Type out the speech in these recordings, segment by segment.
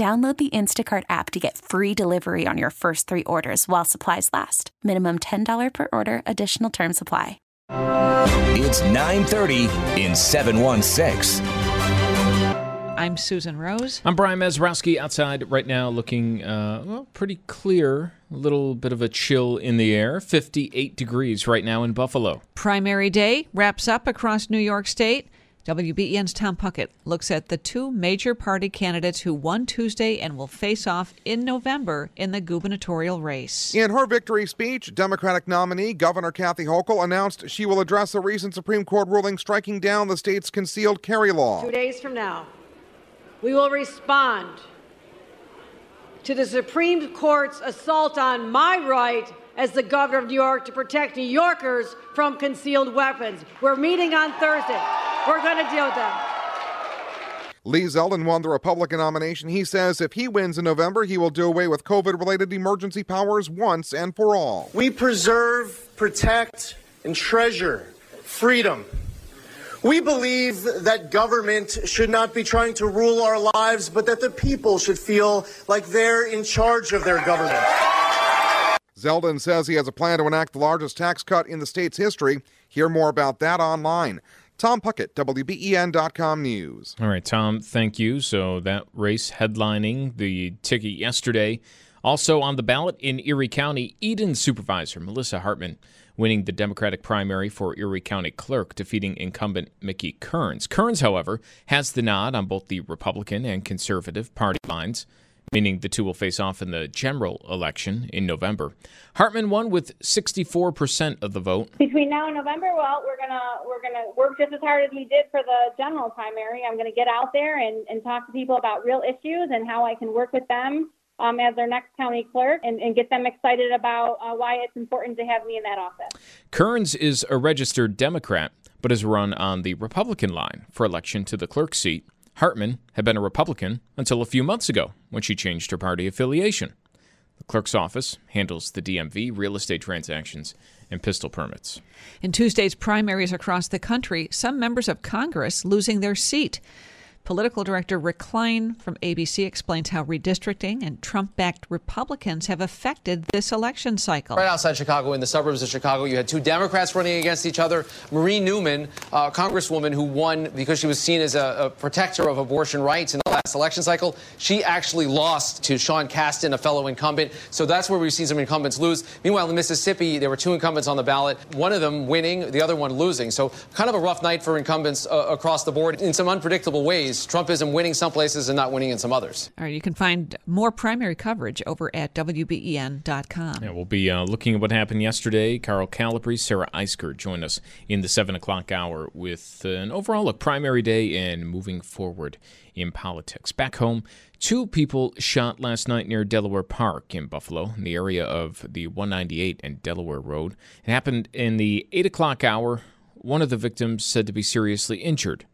Download the Instacart app to get free delivery on your first three orders while supplies last. Minimum $10 per order, additional term supply. It's 930 in 716. I'm Susan Rose. I'm Brian Mazrowski outside right now looking, uh, well, pretty clear. A little bit of a chill in the air. 58 degrees right now in Buffalo. Primary day wraps up across New York State. WBEN's Tom Puckett looks at the two major party candidates who won Tuesday and will face off in November in the gubernatorial race. In her victory speech, Democratic nominee Governor Kathy Hochul announced she will address a recent Supreme Court ruling striking down the state's concealed carry law. Two days from now, we will respond to the Supreme Court's assault on my right as the governor of New York to protect New Yorkers from concealed weapons. We're meeting on Thursday. We're going to deal with them. Lee Zeldin won the Republican nomination. He says if he wins in November, he will do away with COVID related emergency powers once and for all. We preserve, protect, and treasure freedom. We believe that government should not be trying to rule our lives, but that the people should feel like they're in charge of their government. Zeldin says he has a plan to enact the largest tax cut in the state's history. Hear more about that online. Tom Puckett, WBEN.com News. All right, Tom, thank you. So that race headlining the ticket yesterday. Also on the ballot in Erie County, Eden Supervisor Melissa Hartman winning the Democratic primary for Erie County Clerk, defeating incumbent Mickey Kearns. Kearns, however, has the nod on both the Republican and Conservative party lines meaning the two will face off in the general election in November. Hartman won with 64% of the vote. Between now and November, well, we're gonna we're gonna work just as hard as we did for the general primary. I'm gonna get out there and, and talk to people about real issues and how I can work with them um, as their next county clerk and, and get them excited about uh, why it's important to have me in that office. Kearns is a registered Democrat, but has run on the Republican line for election to the clerk seat. Hartman had been a Republican until a few months ago when she changed her party affiliation. The clerk's office handles the DMV, real estate transactions, and pistol permits. In Tuesday's primaries across the country, some members of Congress losing their seat. Political director Rick Klein from ABC explains how redistricting and Trump backed Republicans have affected this election cycle. Right outside Chicago, in the suburbs of Chicago, you had two Democrats running against each other. Marie Newman, a congresswoman who won because she was seen as a, a protector of abortion rights in the last election cycle, she actually lost to Sean Casten, a fellow incumbent. So that's where we've seen some incumbents lose. Meanwhile, in Mississippi, there were two incumbents on the ballot, one of them winning, the other one losing. So kind of a rough night for incumbents uh, across the board in some unpredictable ways. Trumpism winning some places and not winning in some others. All right, you can find more primary coverage over at WBEN.com. Yeah, we'll be uh, looking at what happened yesterday. Carl Calabrese, Sarah Eisker join us in the 7 o'clock hour with an overall look, primary day and moving forward in politics. Back home, two people shot last night near Delaware Park in Buffalo, in the area of the 198 and Delaware Road. It happened in the 8 o'clock hour. One of the victims said to be seriously injured.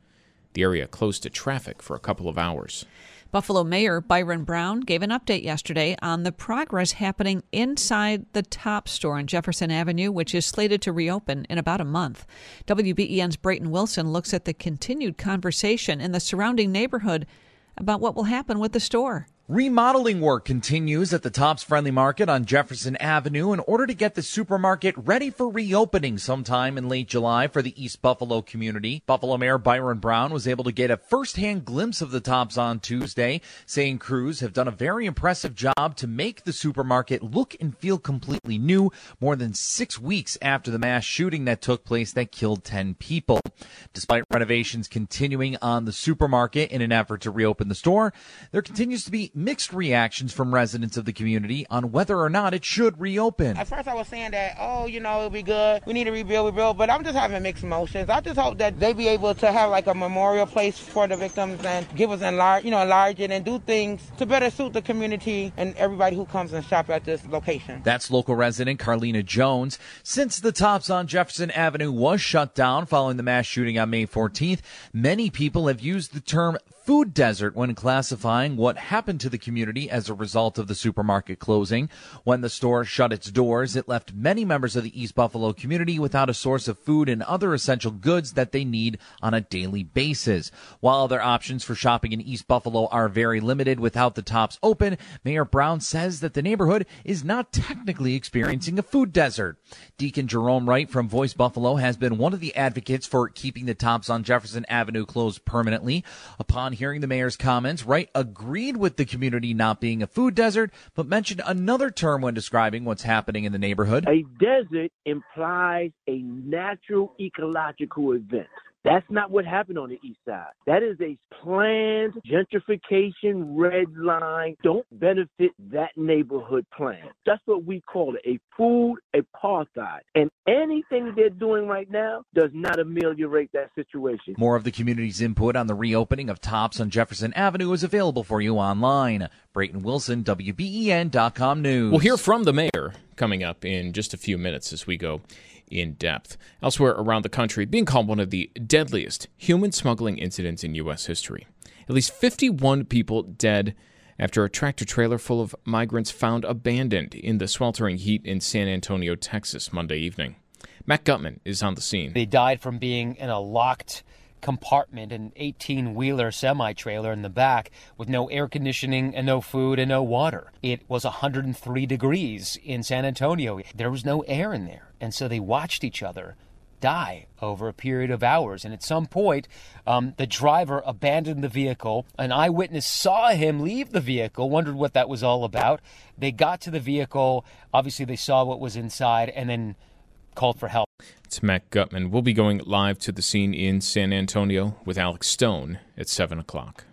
The area closed to traffic for a couple of hours. Buffalo Mayor Byron Brown gave an update yesterday on the progress happening inside the Tops store on Jefferson Avenue, which is slated to reopen in about a month. WBEN's Brayton Wilson looks at the continued conversation in the surrounding neighborhood about what will happen with the store. Remodeling work continues at the Tops Friendly Market on Jefferson Avenue in order to get the supermarket ready for reopening sometime in late July for the East Buffalo community. Buffalo Mayor Byron Brown was able to get a first-hand glimpse of the Tops on Tuesday, saying crews have done a very impressive job to make the supermarket look and feel completely new more than six weeks after the mass shooting that took place that killed 10 people. Despite renovations continuing on the supermarket in an effort to reopen the store, there continues to be mixed reactions from residents of the community on whether or not it should reopen. At first, I was saying that, oh, you know, it'll be good. We need to rebuild, rebuild. But I'm just having mixed emotions. I just hope that they be able to have like a memorial place for the victims and give us enlarge, you know, enlarge it and do things to better suit the community and everybody who comes and shop at this location. That's local resident Carlina Jones. Since the Tops on Jefferson Avenue was shut down following the mass shooting on May 14th, many people have used the term food desert when classifying what happened to the community as a result of the supermarket closing. When the store shut its doors, it left many members of the East Buffalo community without a source of food and other essential goods that they need on a daily basis. While other options for shopping in East Buffalo are very limited without the tops open, Mayor Brown says that the neighborhood is not technically experiencing a food desert. Deacon Jerome Wright from Voice Buffalo has been one of the advocates for keeping the tops on Jefferson Avenue closed permanently. Upon hearing the mayor's comments, Wright agreed with the community not being a food desert, but mentioned another term when describing what's happening in the neighborhood. A desert implies a natural ecological event. That's not what happened on the east side. That is a planned gentrification red line. Don't benefit that neighborhood plan. That's what we call it a food apartheid. And anything they're doing right now does not ameliorate that situation. More of the community's input on the reopening of Tops on Jefferson Avenue is available for you online. Brayton Wilson, WBEN.com News. We'll hear from the mayor coming up in just a few minutes as we go in depth. Elsewhere around the country, being called one of the deadliest human smuggling incidents in U.S. history. At least 51 people dead after a tractor trailer full of migrants found abandoned in the sweltering heat in San Antonio, Texas, Monday evening. Matt Gutman is on the scene. They died from being in a locked compartment, an 18 wheeler semi trailer in the back with no air conditioning and no food and no water. It was 103 degrees in San Antonio. There was no air in there. And so they watched each other die over a period of hours. And at some point, um, the driver abandoned the vehicle. An eyewitness saw him leave the vehicle, wondered what that was all about. They got to the vehicle. Obviously, they saw what was inside and then called for help. It's Matt Gutman. We'll be going live to the scene in San Antonio with Alex Stone at 7 o'clock.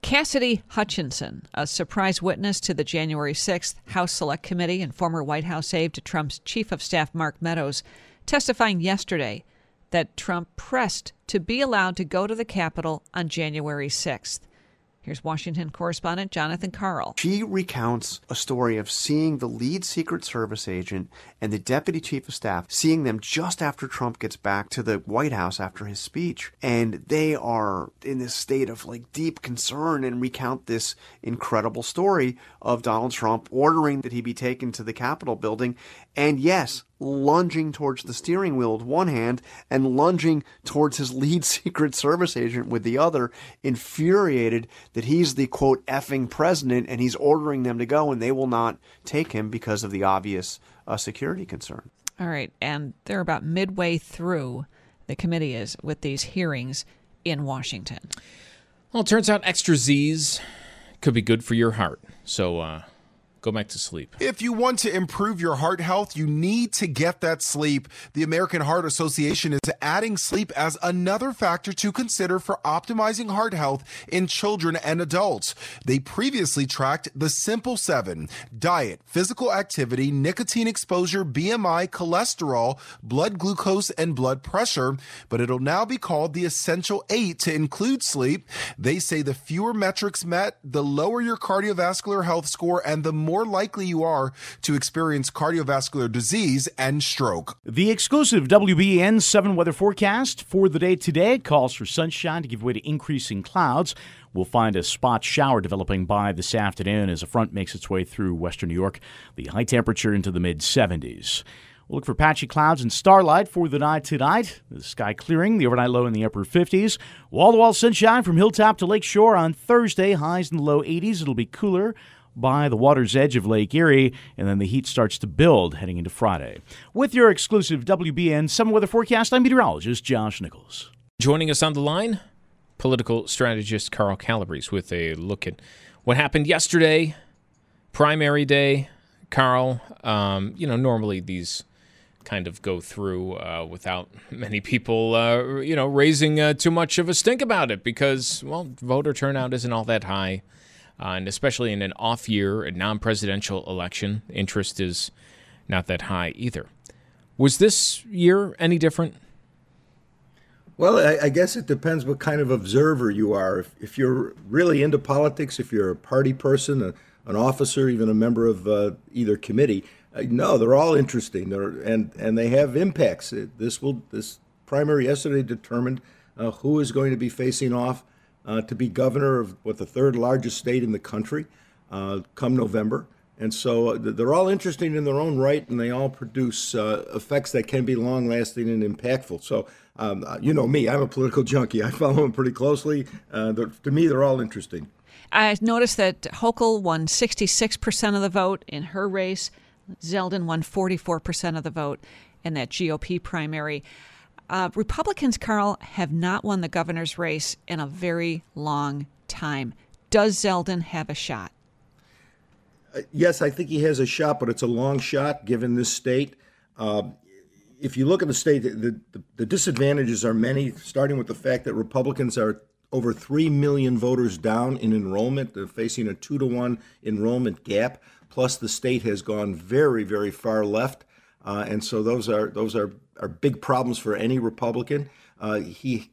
Cassidy Hutchinson, a surprise witness to the January 6th House Select Committee and former White House aide to Trump's Chief of Staff Mark Meadows, testifying yesterday that Trump pressed to be allowed to go to the Capitol on January 6th. Here's Washington correspondent Jonathan Karl. She recounts a story of seeing the lead Secret Service agent and the deputy chief of staff, seeing them just after Trump gets back to the White House after his speech. And they are in this state of like deep concern and recount this incredible story of Donald Trump ordering that he be taken to the Capitol building. And yes, lunging towards the steering wheel with one hand and lunging towards his lead Secret Service agent with the other, infuriated that he's the quote effing president and he's ordering them to go and they will not take him because of the obvious uh, security concern. All right. And they're about midway through, the committee is, with these hearings in Washington. Well, it turns out extra Z's could be good for your heart. So, uh, go back to sleep. If you want to improve your heart health, you need to get that sleep. The American Heart Association is adding sleep as another factor to consider for optimizing heart health in children and adults. They previously tracked the Simple 7 diet, physical activity, nicotine exposure, BMI, cholesterol, blood glucose, and blood pressure, but it'll now be called the Essential 8 to include sleep. They say the fewer metrics met, the lower your cardiovascular health score, and the more likely you are to experience cardiovascular disease and stroke. The exclusive WBEN 7 weather forecast for the day today calls for sunshine to give way to increasing clouds. We'll find a spot shower developing by this afternoon as a front makes its way through western New York. The high temperature into the mid 70s. We'll look for patchy clouds and starlight for the night tonight. The sky clearing, the overnight low in the upper 50s. Wall to wall sunshine from hilltop to lakeshore on Thursday, highs in the low 80s. It'll be cooler by the water's edge of Lake Erie, and then the heat starts to build heading into Friday. With your exclusive WBEN summer weather forecast, I'm meteorologist Josh Nichols. Joining us on the line, political strategist Carl Calabrese with a look at what happened yesterday, primary day. Carl, um, you know, normally these kind of go through uh, without many people, uh, you know, raising uh, too much of a stink about it because, well, voter turnout isn't all that high. Uh, and especially in an off year, a non presidential election, interest is not that high either. Was this year any different? Well, I, I, guess it depends what kind of observer you are. If, if you're really into politics, if you're a party person, a, an officer, even a member of uh, either committee, uh, no, they're all interesting. They're, and and they have impacts. This will this primary yesterday determined uh, who is going to be facing off uh, to be governor of what the third largest state in the country uh, come November. And so uh, they're all interesting in their own right, and they all produce uh, effects that can be long lasting and impactful. So, um, uh, you know me, I'm a political junkie. I follow them pretty closely. Uh, to me, they're all interesting. I noticed that Hochul won 66% of the vote in her race. Zeldin won 44% of the vote in that GOP primary. Uh, Republicans, Carl, have not won the governor's race in a very long time. Does Zeldin have a shot? Uh, yes, I think he has a shot, but it's a long shot given this state. Uh, if you look at the state, the, the, the, disadvantages are many, starting with the fact that Republicans are over 3 million voters down in enrollment. They're facing a two to one enrollment gap. Plus, the state has gone very, very far left. Uh, and so those are those are, are big problems for any Republican. Uh, he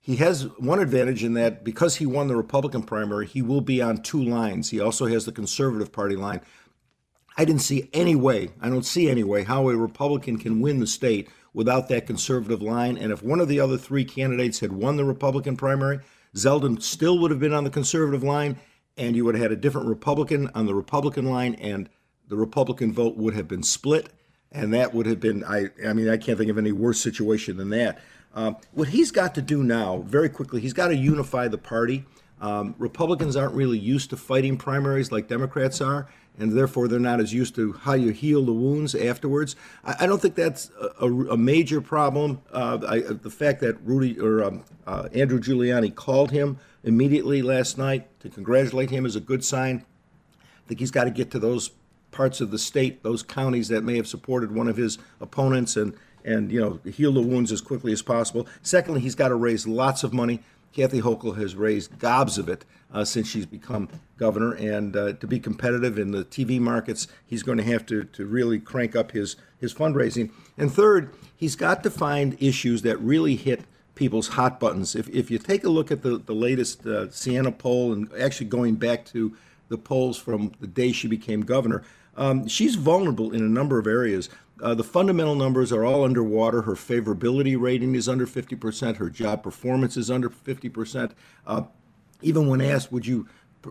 he has one advantage in that because he won the Republican primary, he will be on two lines. He also has the Conservative Party line. I didn't see any way, I don't see any way how a Republican can win the state without that conservative line. And if one of the other three candidates had won the Republican primary, Zeldin still would have been on the conservative line, and you would have had a different Republican on the Republican line, and the Republican vote would have been split and that would have been I I mean I can't think of any worse situation than that. Um, what he's got to do now, very quickly, he's got to unify the party. Um, Republicans aren't really used to fighting primaries like Democrats are, and therefore they're not as used to how you heal the wounds afterwards. I, I don't think that's a, a, major problem. Uh, I, the fact that Rudy or um, uh, Andrew Giuliani called him immediately last night to congratulate him is a good sign. I think he's got to get to those parts of the state, those counties that may have supported one of his opponents, and and you know heal the wounds as quickly as possible. Secondly, he's got to raise lots of money. Kathy Hochul has raised gobs of it uh, since she's become governor, and uh, to be competitive in the TV markets, he's going to have to to really crank up his his fundraising. And third, he's got to find issues that really hit people's hot buttons. If, if you take a look at the, the latest uh, Siena poll and actually going back to the polls from the day she became governor, um, she's vulnerable in a number of areas. Uh, the fundamental numbers are all underwater. Her favorability rating is under 50%. Her job performance is under 50%. Uh, even when asked, would you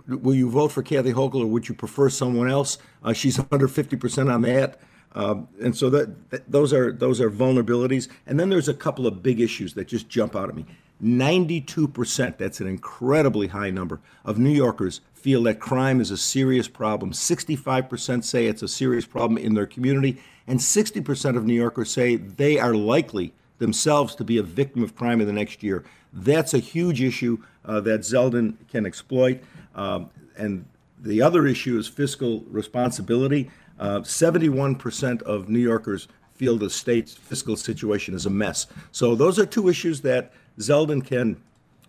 will you vote for Kathy Hochul or would you prefer someone else? Uh, she's under 50% on that. Uh, and so that, that, those are those are vulnerabilities. And then there's a couple of big issues that just jump out at me. 92%, that's an incredibly high number, of New Yorkers feel that crime is a serious problem. 65% say it's a serious problem in their community, and 60% of New Yorkers say they are likely themselves to be a victim of crime in the next year. That's a huge issue uh, that Zeldin can exploit. Um, and the other issue is fiscal responsibility. Uh, 71% of New Yorkers feel the state's fiscal situation is a mess. So those are two issues that Zeldin can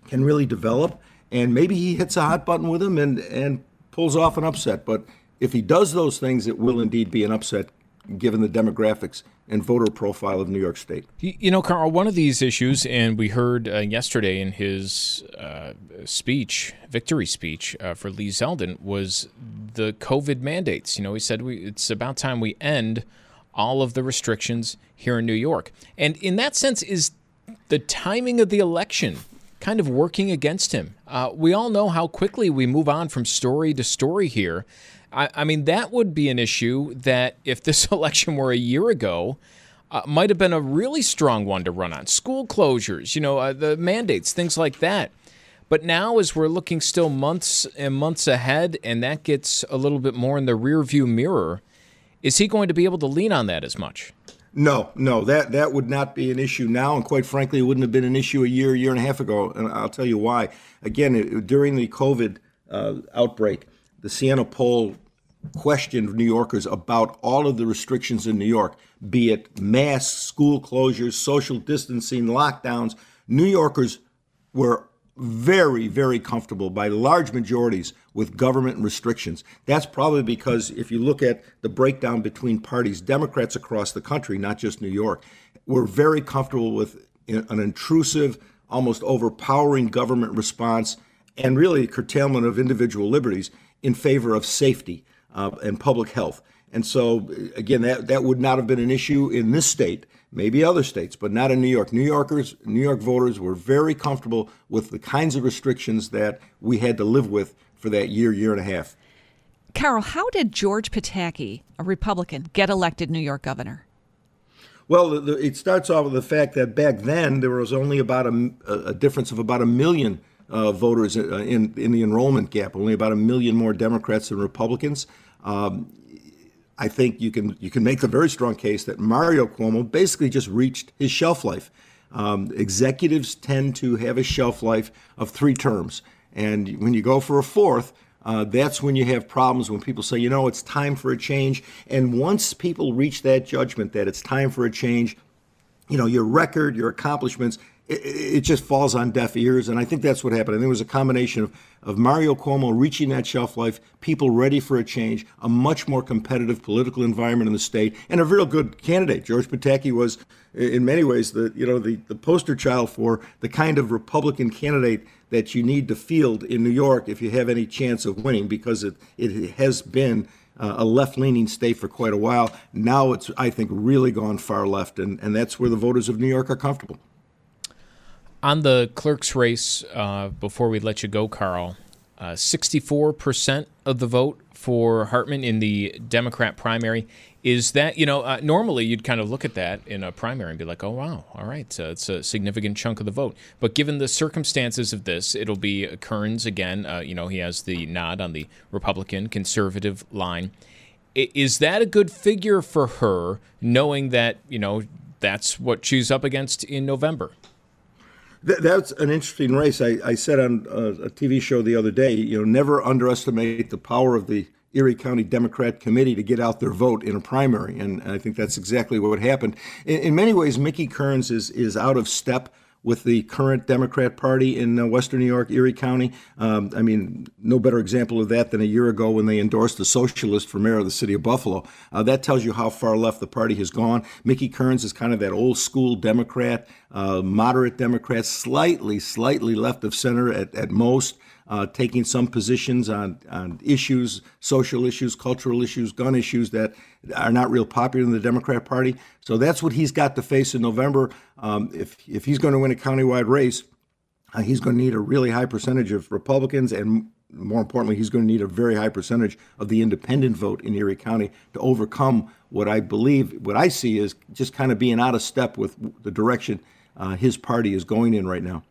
can really develop, and maybe he hits a hot button with him and and pulls off an upset. But if he does those things, it will indeed be an upset, given the demographics and voter profile of New York State. You know, Carl, one of these issues, and we heard uh, yesterday in his uh, speech, victory speech uh, for Lee Zeldin, was the COVID mandates. You know, he said we, it's about time we end all of the restrictions here in New York. And in that sense, is the timing of the election kind of working against him. Uh, we all know how quickly we move on from story to story here. I, I mean, that would be an issue that if this election were a year ago, uh, might have been a really strong one to run on. School closures, you know, uh, the mandates, things like that. But now, as we're looking still months and months ahead, and that gets a little bit more in the rearview mirror, is he going to be able to lean on that as much? No, no, that that would not be an issue now, and quite frankly, it wouldn't have been an issue a year, year and a half ago. And I'll tell you why. Again, during the COVID uh, outbreak, the Siena poll questioned New Yorkers about all of the restrictions in New York, be it masks, school closures, social distancing, lockdowns. New Yorkers were very, very comfortable by large majorities with government restrictions. That's probably because if you look at the breakdown between parties, Democrats across the country, not just New York, were very comfortable with an intrusive, almost overpowering government response and really curtailment of individual liberties in favor of safety uh, and public health. And so, again, that, that would not have been an issue in this state maybe other states, but not in New York. New Yorkers, New York voters were very comfortable with the kinds of restrictions that we had to live with for that year, year and a half. Carl, how did George Pataki, a Republican, get elected New York governor? Well, the, it starts off with the fact that back then there was only about a, a difference of about a million uh, voters uh, in in the enrollment gap. Only about a million more Democrats than Republicans. Um, I think you can you can make the very strong case that Mario Cuomo basically just reached his shelf life. Um, executives tend to have a shelf life of three terms, and when you go for a fourth, uh, that's when you have problems. When people say, you know, it's time for a change, and once people reach that judgment that it's time for a change, you know, your record, your accomplishments, it, it, just falls on deaf ears. And I think that's what happened. I think it was a combination of, of Mario Cuomo reaching that shelf life, people ready for a change, a much more competitive political environment in the state, and a real good candidate. George Pataki was, in many ways, the you know the, the poster child for the kind of Republican candidate that you need to field in New York if you have any chance of winning, because it, it has been uh, a left-leaning state for quite a while. Now it's, I think, really gone far left, and, and that's where the voters of New York are comfortable. On the clerk's race, uh, before we let you go, Carl, uh, 64% of the vote for Hartman in the Democrat primary. Is that, you know, uh, normally you'd kind of look at that in a primary and be like, oh, wow, all right, so it's a significant chunk of the vote. But given the circumstances of this, it'll be Kearns again. Uh, you know, he has the nod on the Republican conservative line. Is that a good figure for her, knowing that, you know, that's what she's up against in November? Th- that's an interesting race. I, I said on uh, a, a TV show the other day, you know, never underestimate the power of the Erie County Democrat Committee to get out their vote in a primary, and I think that's exactly what happened. In, in many ways, Mickey Kearns is is out of step with the current Democrat Party in uh, Western New York, Erie County. Um, I mean, no better example of that than a year ago when they endorsed a socialist for mayor of the city of Buffalo. Uh, that tells you how far left the party has gone. Mickey Kearns is kind of that old school Democrat, uh, moderate Democrat, slightly, slightly left of center at, at most uh, taking some positions on, on issues, social issues, cultural issues, gun issues that are not real popular in the Democrat Party. So that's what he's got to face in November. Um, if, if he's going to win a countywide race, uh, he's going to need a really high percentage of Republicans, and more importantly, he's going to need a very high percentage of the independent vote in Erie County to overcome what I believe, what I see is just kind of being out of step with the direction uh, his party is going in right now.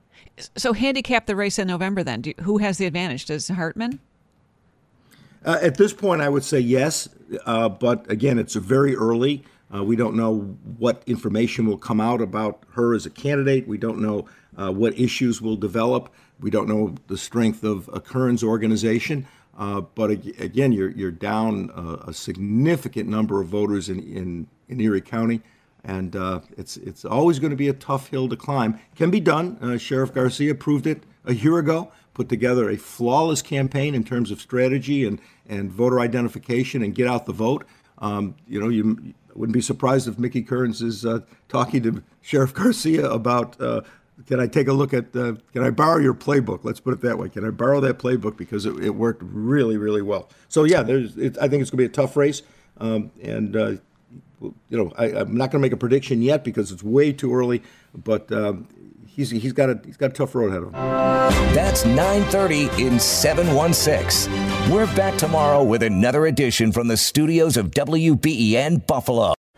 So handicap the race in November then. Do, who has the advantage? Does Hartman? Uh, at this point, I would say yes, uh, but again, it's very early. Uh, we don't know what information will come out about her as a candidate. We don't know uh, what issues will develop. We don't know the strength of a Kearns organization. Uh, but again, you're, you're down a, a significant number of voters in, in, in Erie County and uh, it's it's always going to be a tough hill to climb. Can be done. Uh, Sheriff Garcia proved it a year ago. Put together a flawless campaign in terms of strategy and and voter identification and get out the vote. Um, you know, you wouldn't be surprised if Mickey Kearns is uh, talking to Sheriff Garcia about. Uh, can I take a look at? Uh, can I borrow your playbook? Let's put it that way. Can I borrow that playbook because it, it worked really, really well. So yeah, there's. It, I think it's going to be a tough race, um, and uh, you know, I, am not going to make a prediction yet because it's way too early. But um, he's he's got a he's got a tough road ahead of him. That's 9:30 in 716. We're back tomorrow with another edition from the studios of WBEN Buffalo.